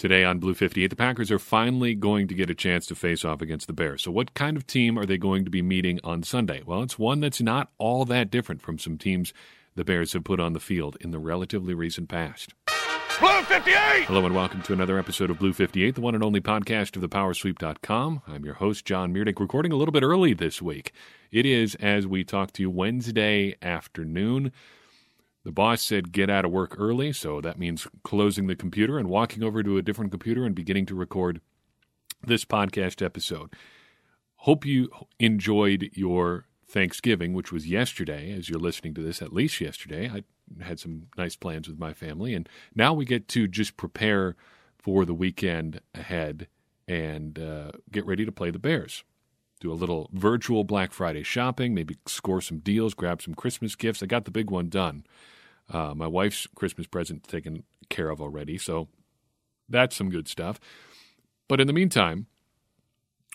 today on Blue 58. The Packers are finally going to get a chance to face off against the Bears. So, what kind of team are they going to be meeting on Sunday? Well, it's one that's not all that different from some teams the Bears have put on the field in the relatively recent past. Blue 58! Hello and welcome to another episode of Blue 58, the one and only podcast of thepowersweep.com. I'm your host, John Meerdink, recording a little bit early this week. It is, as we talk to you, Wednesday afternoon. The boss said get out of work early, so that means closing the computer and walking over to a different computer and beginning to record this podcast episode. Hope you enjoyed your Thanksgiving, which was yesterday, as you're listening to this, at least yesterday. I had some nice plans with my family, and now we get to just prepare for the weekend ahead and uh, get ready to play the Bears. Do a little virtual Black Friday shopping, maybe score some deals, grab some Christmas gifts. I got the big one done. Uh, my wife's Christmas present taken care of already, so that's some good stuff. But in the meantime,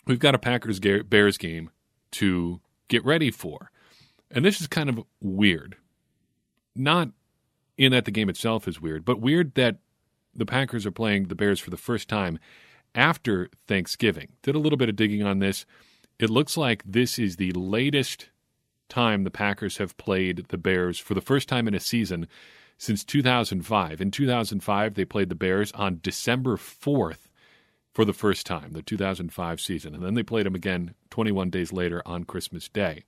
we've got a Packers Bears game to get ready for. And this is kind of weird. Not in that the game itself is weird, but weird that the Packers are playing the Bears for the first time after Thanksgiving. Did a little bit of digging on this. It looks like this is the latest time the Packers have played the Bears for the first time in a season since 2005. In 2005, they played the Bears on December 4th for the first time, the 2005 season. And then they played them again 21 days later on Christmas Day.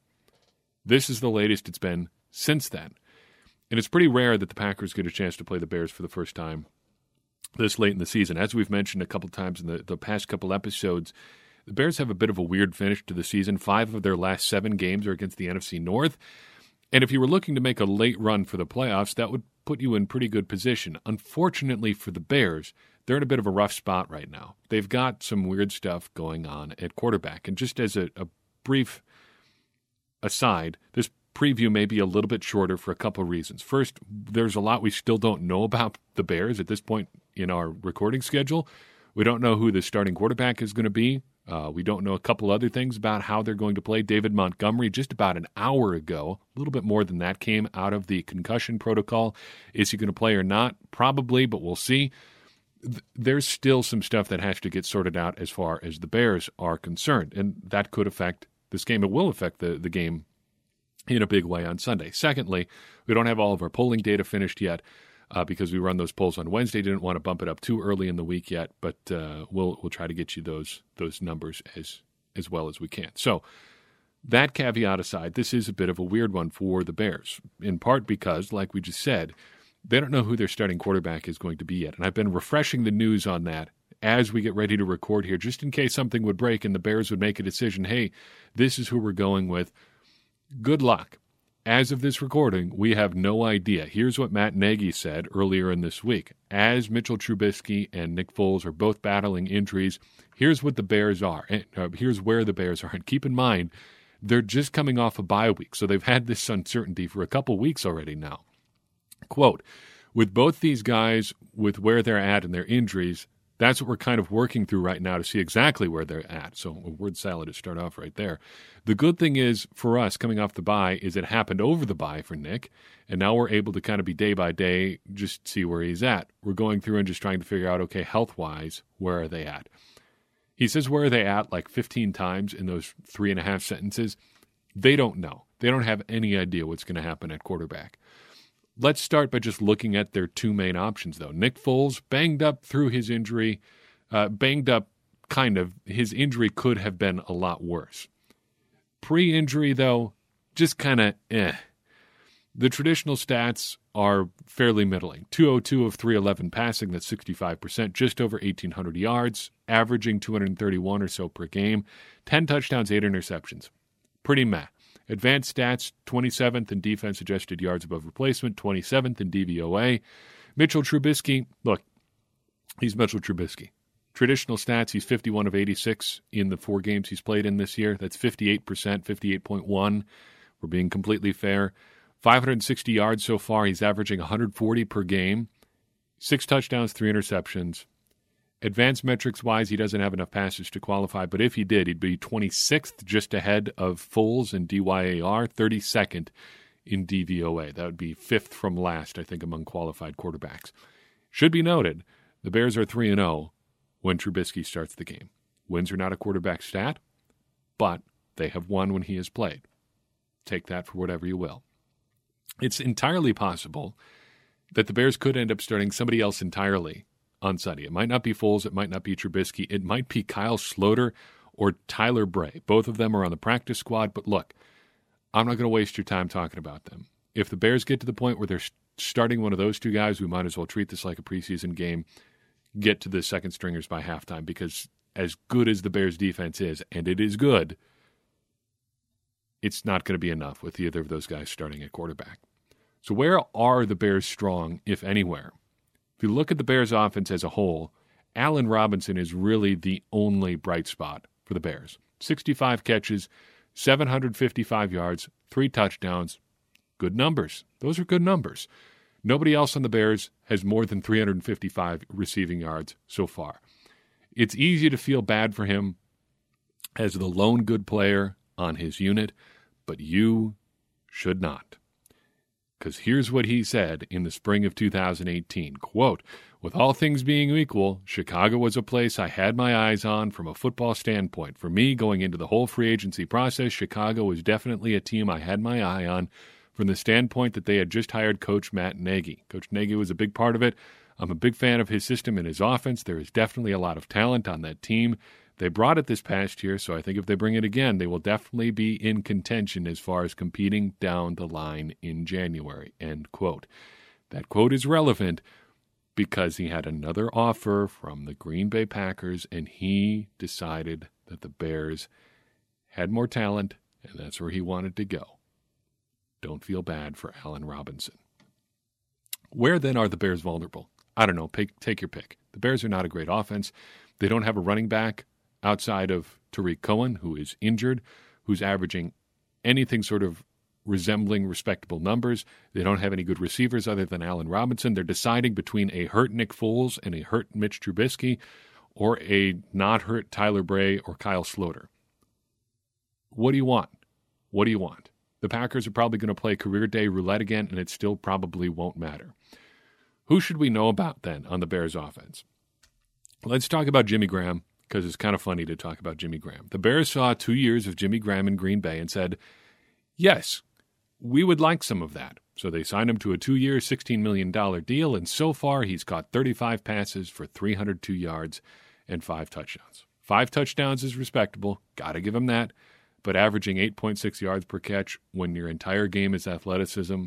This is the latest it's been since then. And it's pretty rare that the Packers get a chance to play the Bears for the first time this late in the season. As we've mentioned a couple times in the, the past couple episodes, the Bears have a bit of a weird finish to the season. Five of their last seven games are against the NFC North. And if you were looking to make a late run for the playoffs, that would put you in pretty good position. Unfortunately for the Bears, they're in a bit of a rough spot right now. They've got some weird stuff going on at quarterback. And just as a, a brief aside, this preview may be a little bit shorter for a couple of reasons. First, there's a lot we still don't know about the Bears at this point in our recording schedule. We don't know who the starting quarterback is going to be. Uh, we don't know a couple other things about how they're going to play. David Montgomery, just about an hour ago, a little bit more than that, came out of the concussion protocol. Is he going to play or not? Probably, but we'll see. There's still some stuff that has to get sorted out as far as the Bears are concerned, and that could affect this game. It will affect the, the game in a big way on Sunday. Secondly, we don't have all of our polling data finished yet uh, because we run those polls on Wednesday. Didn't want to bump it up too early in the week yet, but uh, we'll we'll try to get you those those numbers as as well as we can. So that caveat aside, this is a bit of a weird one for the Bears, in part because, like we just said, they don't know who their starting quarterback is going to be yet, and I've been refreshing the news on that as we get ready to record here, just in case something would break and the Bears would make a decision. Hey, this is who we're going with. Good luck as of this recording, we have no idea. Here's what Matt Nagy said earlier in this week. As Mitchell Trubisky and Nick Foles are both battling injuries, here's what the Bears are. Uh, here's where the Bears are. And keep in mind, they're just coming off a bye week, so they've had this uncertainty for a couple weeks already now. Quote, with both these guys, with where they're at and their injuries, that's what we're kind of working through right now to see exactly where they're at. So a word salad to start off right there. The good thing is for us coming off the bye is it happened over the bye for Nick, and now we're able to kind of be day by day just see where he's at. We're going through and just trying to figure out okay, health wise, where are they at? He says where are they at like 15 times in those three and a half sentences. They don't know. They don't have any idea what's going to happen at quarterback. Let's start by just looking at their two main options, though. Nick Foles, banged up through his injury, uh, banged up kind of. His injury could have been a lot worse. Pre injury, though, just kind of eh. The traditional stats are fairly middling 202 of 311 passing, that's 65%, just over 1,800 yards, averaging 231 or so per game, 10 touchdowns, 8 interceptions. Pretty meh. Advanced stats 27th in defense adjusted yards above replacement, 27th in DVOA. Mitchell Trubisky, look, he's Mitchell Trubisky. Traditional stats, he's 51 of 86 in the four games he's played in this year. That's 58%, 58.1. We're being completely fair. 560 yards so far. He's averaging 140 per game. Six touchdowns, three interceptions. Advanced metrics wise, he doesn't have enough passes to qualify, but if he did, he'd be 26th, just ahead of Foles in DYAR, 32nd in DVOA. That would be fifth from last, I think, among qualified quarterbacks. Should be noted, The Bears are 3 and 0 when Trubisky starts the game. Wins are not a quarterback stat, but they have won when he has played. Take that for whatever you will. It's entirely possible that the Bears could end up starting somebody else entirely on Sunday. It might not be Foles, it might not be Trubisky, it might be Kyle Sloter or Tyler Bray. Both of them are on the practice squad, but look, I'm not going to waste your time talking about them. If the Bears get to the point where they're starting one of those two guys, we might as well treat this like a preseason game, get to the second stringers by halftime because as good as the Bears defense is, and it is good, it's not going to be enough with either of those guys starting at quarterback. So, where are the Bears strong, if anywhere? If you look at the Bears offense as a whole, Allen Robinson is really the only bright spot for the Bears. 65 catches, 755 yards, three touchdowns. Good numbers. Those are good numbers. Nobody else on the Bears has more than 355 receiving yards so far. It's easy to feel bad for him as the lone good player on his unit, but you should not. Because here's what he said in the spring of 2018 quote, With all things being equal, Chicago was a place I had my eyes on from a football standpoint. For me, going into the whole free agency process, Chicago was definitely a team I had my eye on from the standpoint that they had just hired Coach Matt Nagy. Coach Nagy was a big part of it. I'm a big fan of his system and his offense. There is definitely a lot of talent on that team. They brought it this past year, so I think if they bring it again, they will definitely be in contention as far as competing down the line in January. End quote. That quote is relevant because he had another offer from the Green Bay Packers, and he decided that the Bears had more talent, and that's where he wanted to go. Don't feel bad for Allen Robinson. Where then are the Bears vulnerable? I don't know. Take, take your pick. The Bears are not a great offense. They don't have a running back outside of Tarik Cohen, who is injured, who's averaging anything sort of resembling respectable numbers. They don't have any good receivers other than Allen Robinson. They're deciding between a hurt Nick Foles and a hurt Mitch Trubisky or a not hurt Tyler Bray or Kyle Sloter. What do you want? What do you want? The Packers are probably going to play career day roulette again, and it still probably won't matter. Who should we know about then on the Bears offense? Let's talk about Jimmy Graham because it's kind of funny to talk about Jimmy Graham. The Bears saw two years of Jimmy Graham in Green Bay and said, yes, we would like some of that. So they signed him to a two year, $16 million deal, and so far he's caught 35 passes for 302 yards and five touchdowns. Five touchdowns is respectable. Got to give him that. But averaging 8.6 yards per catch when your entire game is athleticism,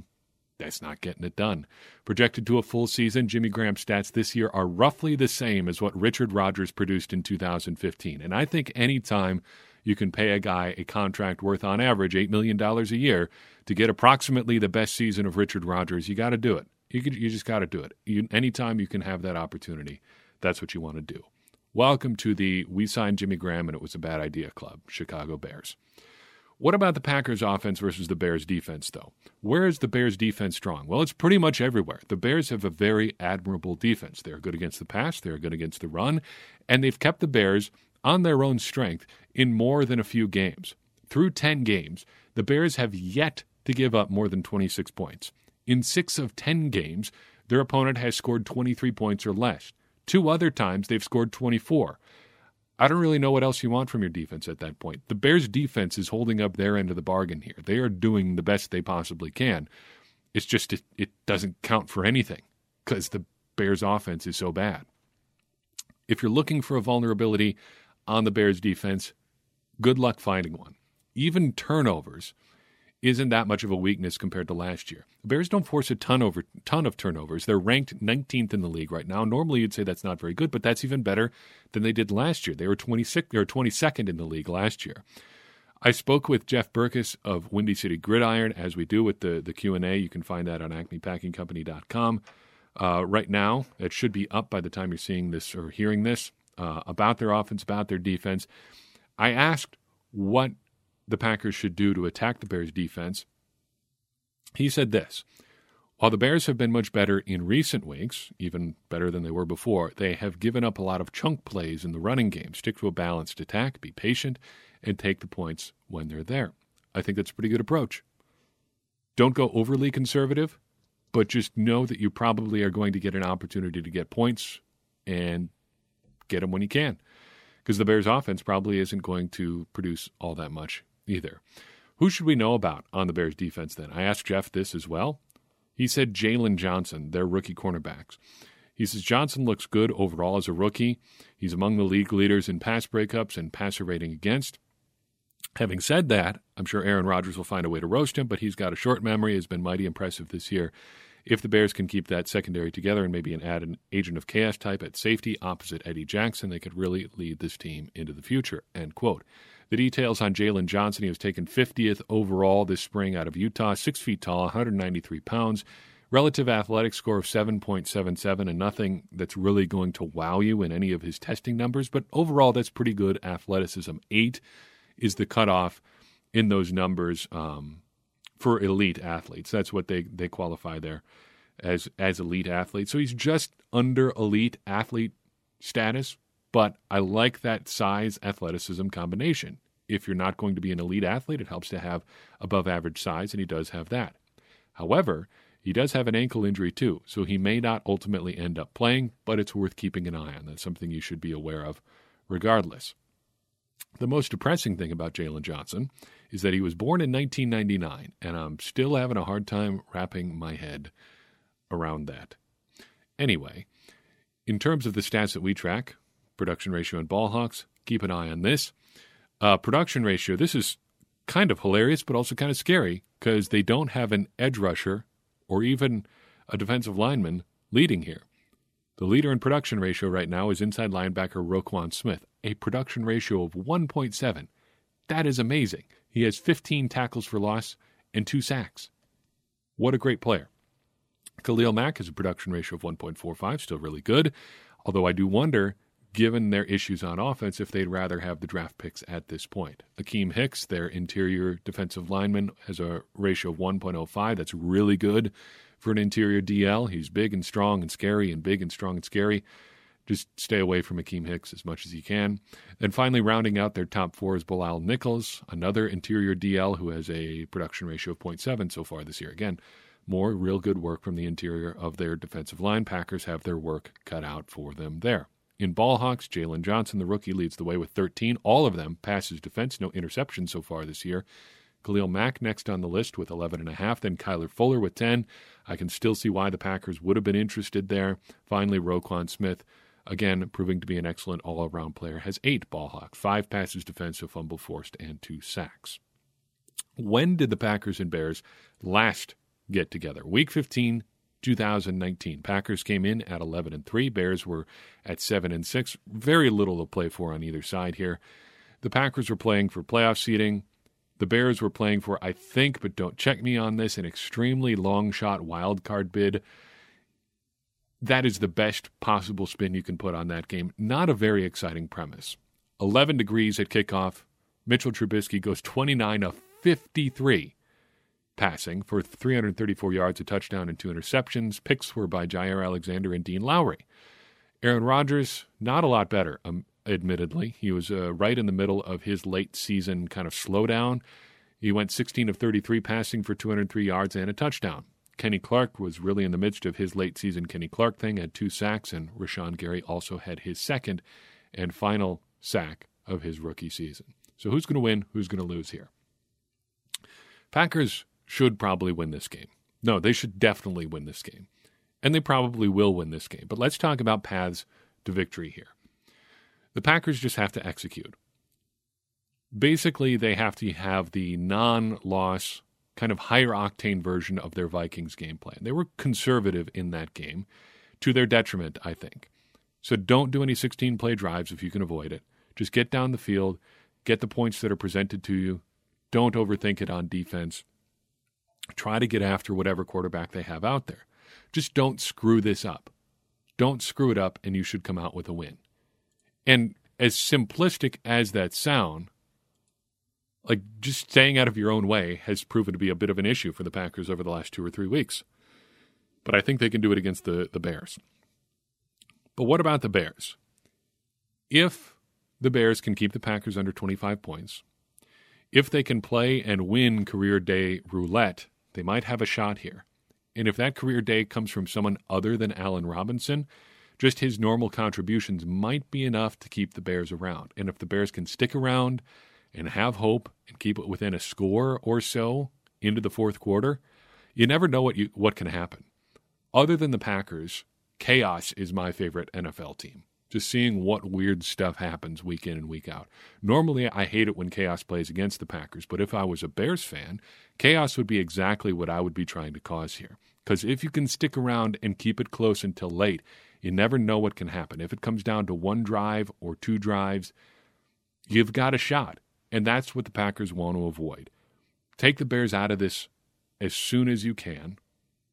that's not getting it done. Projected to a full season, Jimmy Graham's stats this year are roughly the same as what Richard Rodgers produced in 2015. And I think anytime you can pay a guy a contract worth on average $8 million a year to get approximately the best season of Richard Rodgers, you got to do it. You, could, you just got to do it. You, anytime you can have that opportunity, that's what you want to do. Welcome to the We Signed Jimmy Graham and It Was a Bad Idea Club, Chicago Bears. What about the Packers offense versus the Bears defense, though? Where is the Bears defense strong? Well, it's pretty much everywhere. The Bears have a very admirable defense. They're good against the pass, they're good against the run, and they've kept the Bears on their own strength in more than a few games. Through 10 games, the Bears have yet to give up more than 26 points. In six of 10 games, their opponent has scored 23 points or less. Two other times, they've scored 24. I don't really know what else you want from your defense at that point. The Bears' defense is holding up their end of the bargain here. They are doing the best they possibly can. It's just it, it doesn't count for anything because the Bears' offense is so bad. If you're looking for a vulnerability on the Bears' defense, good luck finding one. Even turnovers isn't that much of a weakness compared to last year. The Bears don't force a ton over ton of turnovers. They're ranked 19th in the league right now. Normally you'd say that's not very good, but that's even better than they did last year. They were 26 they were 22nd in the league last year. I spoke with Jeff Berckes of Windy City Gridiron, as we do with the, the Q&A. You can find that on acmepackingcompany.com. Uh, right now, it should be up by the time you're seeing this or hearing this, uh, about their offense, about their defense. I asked what the Packers should do to attack the Bears' defense. He said this While the Bears have been much better in recent weeks, even better than they were before, they have given up a lot of chunk plays in the running game. Stick to a balanced attack, be patient, and take the points when they're there. I think that's a pretty good approach. Don't go overly conservative, but just know that you probably are going to get an opportunity to get points and get them when you can. Because the Bears' offense probably isn't going to produce all that much either. Who should we know about on the Bears' defense then? I asked Jeff this as well. He said Jaylon Johnson, their rookie cornerbacks. He says Johnson looks good overall as a rookie. He's among the league leaders in pass breakups and passer rating against. Having said that, I'm sure Aaron Rodgers will find a way to roast him, but he's got a short memory, has been mighty impressive this year. If the Bears can keep that secondary together and maybe an add an agent of chaos type at safety opposite Eddie Jackson, they could really lead this team into the future. End quote. The details on Jaylon Johnson. He was taken 50th overall this spring out of Utah, six feet tall, 193 pounds, relative athletic score of 7.77, and nothing that's really going to wow you in any of his testing numbers. But overall, that's pretty good athleticism. Eight is the cutoff in those numbers um, for elite athletes. That's what they, they qualify there as as elite athletes. So he's just under elite athlete status, but I like that size athleticism combination. If you're not going to be an elite athlete, it helps to have above average size, and he does have that. However, he does have an ankle injury too, so he may not ultimately end up playing, but it's worth keeping an eye on. That's something you should be aware of regardless. The most depressing thing about Jaylon Johnson is that he was born in 1999, and I'm still having a hard time wrapping my head around that. Anyway, in terms of the stats that we track, production ratio and ball hawks, keep an eye on this. Uh, production ratio, this is kind of hilarious, but also kind of scary because they don't have an edge rusher or even a defensive lineman leading here. The leader in production ratio right now is inside linebacker Roquan Smith, a production ratio of 1.7. That is amazing. He has 15 tackles for loss and two sacks. What a great player. Khalil Mack has a production ratio of 1.45, still really good. Although I do wonder, given their issues on offense, if they'd rather have the draft picks at this point. Akiem Hicks, their interior defensive lineman, has a ratio of 1.05. That's really good for an interior DL. He's big and strong and scary, and big and strong and scary. Just stay away from Akiem Hicks as much as you can. And finally, rounding out their top four is Bilal Nichols, another interior DL who has a production ratio of 0.7 so far this year. Again, more real good work from the interior of their defensive line. Packers have their work cut out for them there. In ballhawks, Jaylon Johnson, the rookie, leads the way with 13. All of them passes defense, no interceptions so far this year. Khalil Mack next on the list with 11.5. Then Kyler Fuller with 10. I can still see why the Packers would have been interested there. Finally, Roquan Smith, again, proving to be an excellent all around player, has eight ball hawks, five passes defense, a fumble forced, and two sacks. When did the Packers and Bears last get together. Week 15, 2019. Packers came in at 11 and 3. Bears were at 7 and 6. Very little to play for on either side here. The Packers were playing for playoff seeding. The Bears were playing for, I think, but don't check me on this, an extremely long shot wild card bid. That is the best possible spin you can put on that game. Not a very exciting premise. 11 degrees at kickoff. Mitchell Trubisky goes 29 of 53 passing for 334 yards, a touchdown, and two interceptions. Picks were by Jaire Alexander and Dean Lowry. Aaron Rodgers, not a lot better, um, admittedly. He was uh, right in the middle of his late season kind of slowdown. He went 16 of 33 passing for 203 yards and a touchdown. Kenny Clark was really in the midst of his late season Kenny Clark thing, had two sacks, and Rashan Gary also had his second and final sack of his rookie season. So who's going to win? Who's going to lose here? Packers should probably win this game. No, they should definitely win this game. And they probably will win this game. But let's talk about paths to victory here. The Packers just have to execute. Basically, they have to have the non loss, kind of higher octane version of their Vikings game plan. They were conservative in that game to their detriment, I think. So don't do any 16 play drives if you can avoid it. Just get down the field, get the points that are presented to you. Don't overthink it on defense. Try to get after whatever quarterback they have out there. Just don't screw this up. Don't screw it up, and you should come out with a win. And as simplistic as that sound, like just staying out of your own way has proven to be a bit of an issue for the Packers over the last two or three weeks. But I think they can do it against the, the Bears. But what about the Bears? If the Bears can keep the Packers under 25 points, if they can play and win career day roulette they might have a shot here. And if that career day comes from someone other than Allen Robinson, just his normal contributions might be enough to keep the Bears around. And if the Bears can stick around and have hope and keep it within a score or so into the fourth quarter, you never know what you, what can happen. Other than the Packers, chaos is my favorite NFL team. Just seeing what weird stuff happens week in and week out. Normally, I hate it when chaos plays against the Packers, but if I was a Bears fan, chaos would be exactly what I would be trying to cause here. Because if you can stick around and keep it close until late, you never know what can happen. If it comes down to one drive or two drives, you've got a shot. And that's what the Packers want to avoid. Take the Bears out of this as soon as you can.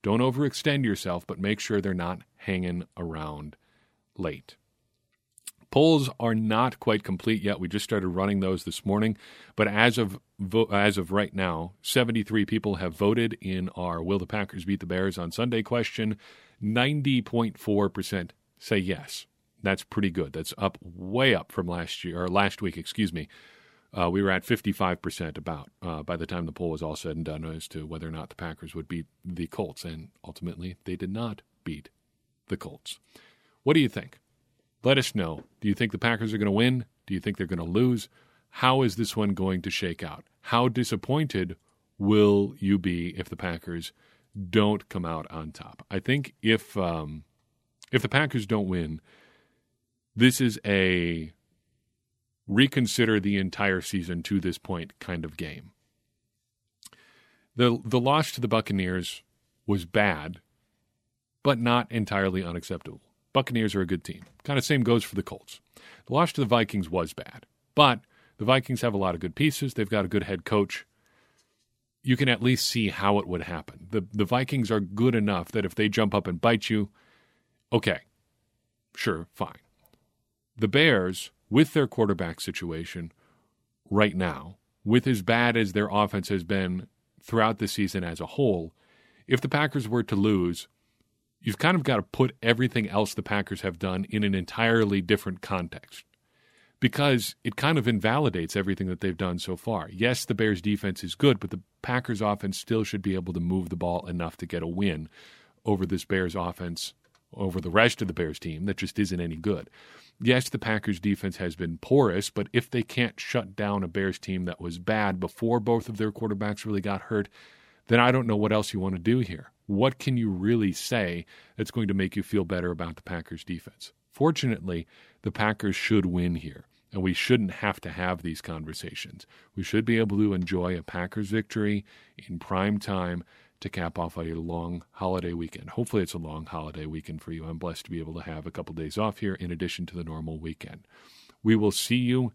Don't overextend yourself, but make sure they're not hanging around late. Polls are not quite complete yet. We just started running those this morning, but as of vo- as of right now, 73 people have voted in our "Will the Packers beat the Bears on Sunday?" question. 90.4 percent say yes. That's pretty good. That's up way up from last year or last week, excuse me. Uh, we were at 55% about uh, by the time the poll was all said and done as to whether or not the Packers would beat the Colts. And ultimately, they did not beat the Colts. What do you think? Let us know. Do you think the Packers are going to win? Do you think they're going to lose? How is this one going to shake out? How disappointed will you be if the Packers don't come out on top? I think if um, if the Packers don't win, this is a reconsider the entire season to this point kind of game. The the loss to the Buccaneers was bad, but not entirely unacceptable. Buccaneers are a good team. Kind of same goes for the Colts. The loss to the Vikings was bad, but the Vikings have a lot of good pieces. They've got a good head coach. You can at least see how it would happen. The the Vikings are good enough that if they jump up and bite you, okay. Sure, fine. The Bears, with their quarterback situation right now, with as bad as their offense has been throughout the season as a whole, if the Packers were to lose, you've kind of got to put everything else the Packers have done in an entirely different context because it kind of invalidates everything that they've done so far. Yes, the Bears defense is good, but the Packers offense still should be able to move the ball enough to get a win over this Bears offense, over the rest of the Bears team that just isn't any good. Yes, the Packers defense has been porous, but if they can't shut down a Bears team that was bad before both of their quarterbacks really got hurt, then I don't know what else you want to do here. What can you really say that's going to make you feel better about the Packers defense? Fortunately, the Packers should win here, and we shouldn't have to have these conversations. We should be able to enjoy a Packers victory in prime time to cap off a long holiday weekend. Hopefully, it's a long holiday weekend for you. I'm blessed to be able to have a couple days off here in addition to the normal weekend. We will see you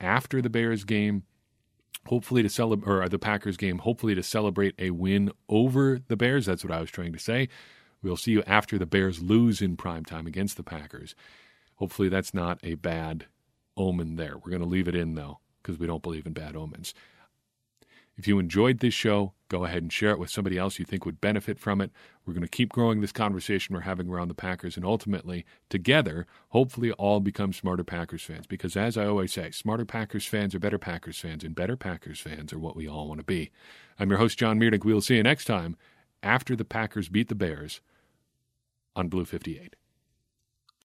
after the Bears game hopefully to celebrate or uh, the Packers game, hopefully to celebrate a win over the Bears. That's what I was trying to say. We'll see you after the Bears lose in prime time against the Packers. Hopefully that's not a bad omen there. We're going to leave it in though because we don't believe in bad omens. If you enjoyed this show, go ahead and share it with somebody else you think would benefit from it. We're going to keep growing this conversation we're having around the Packers, and ultimately, together, hopefully, all become smarter Packers fans. Because as I always say, smarter Packers fans are better Packers fans, and better Packers fans are what we all want to be. I'm your host, John Meerdink. We'll see you next time after the Packers beat the Bears on Blue 58.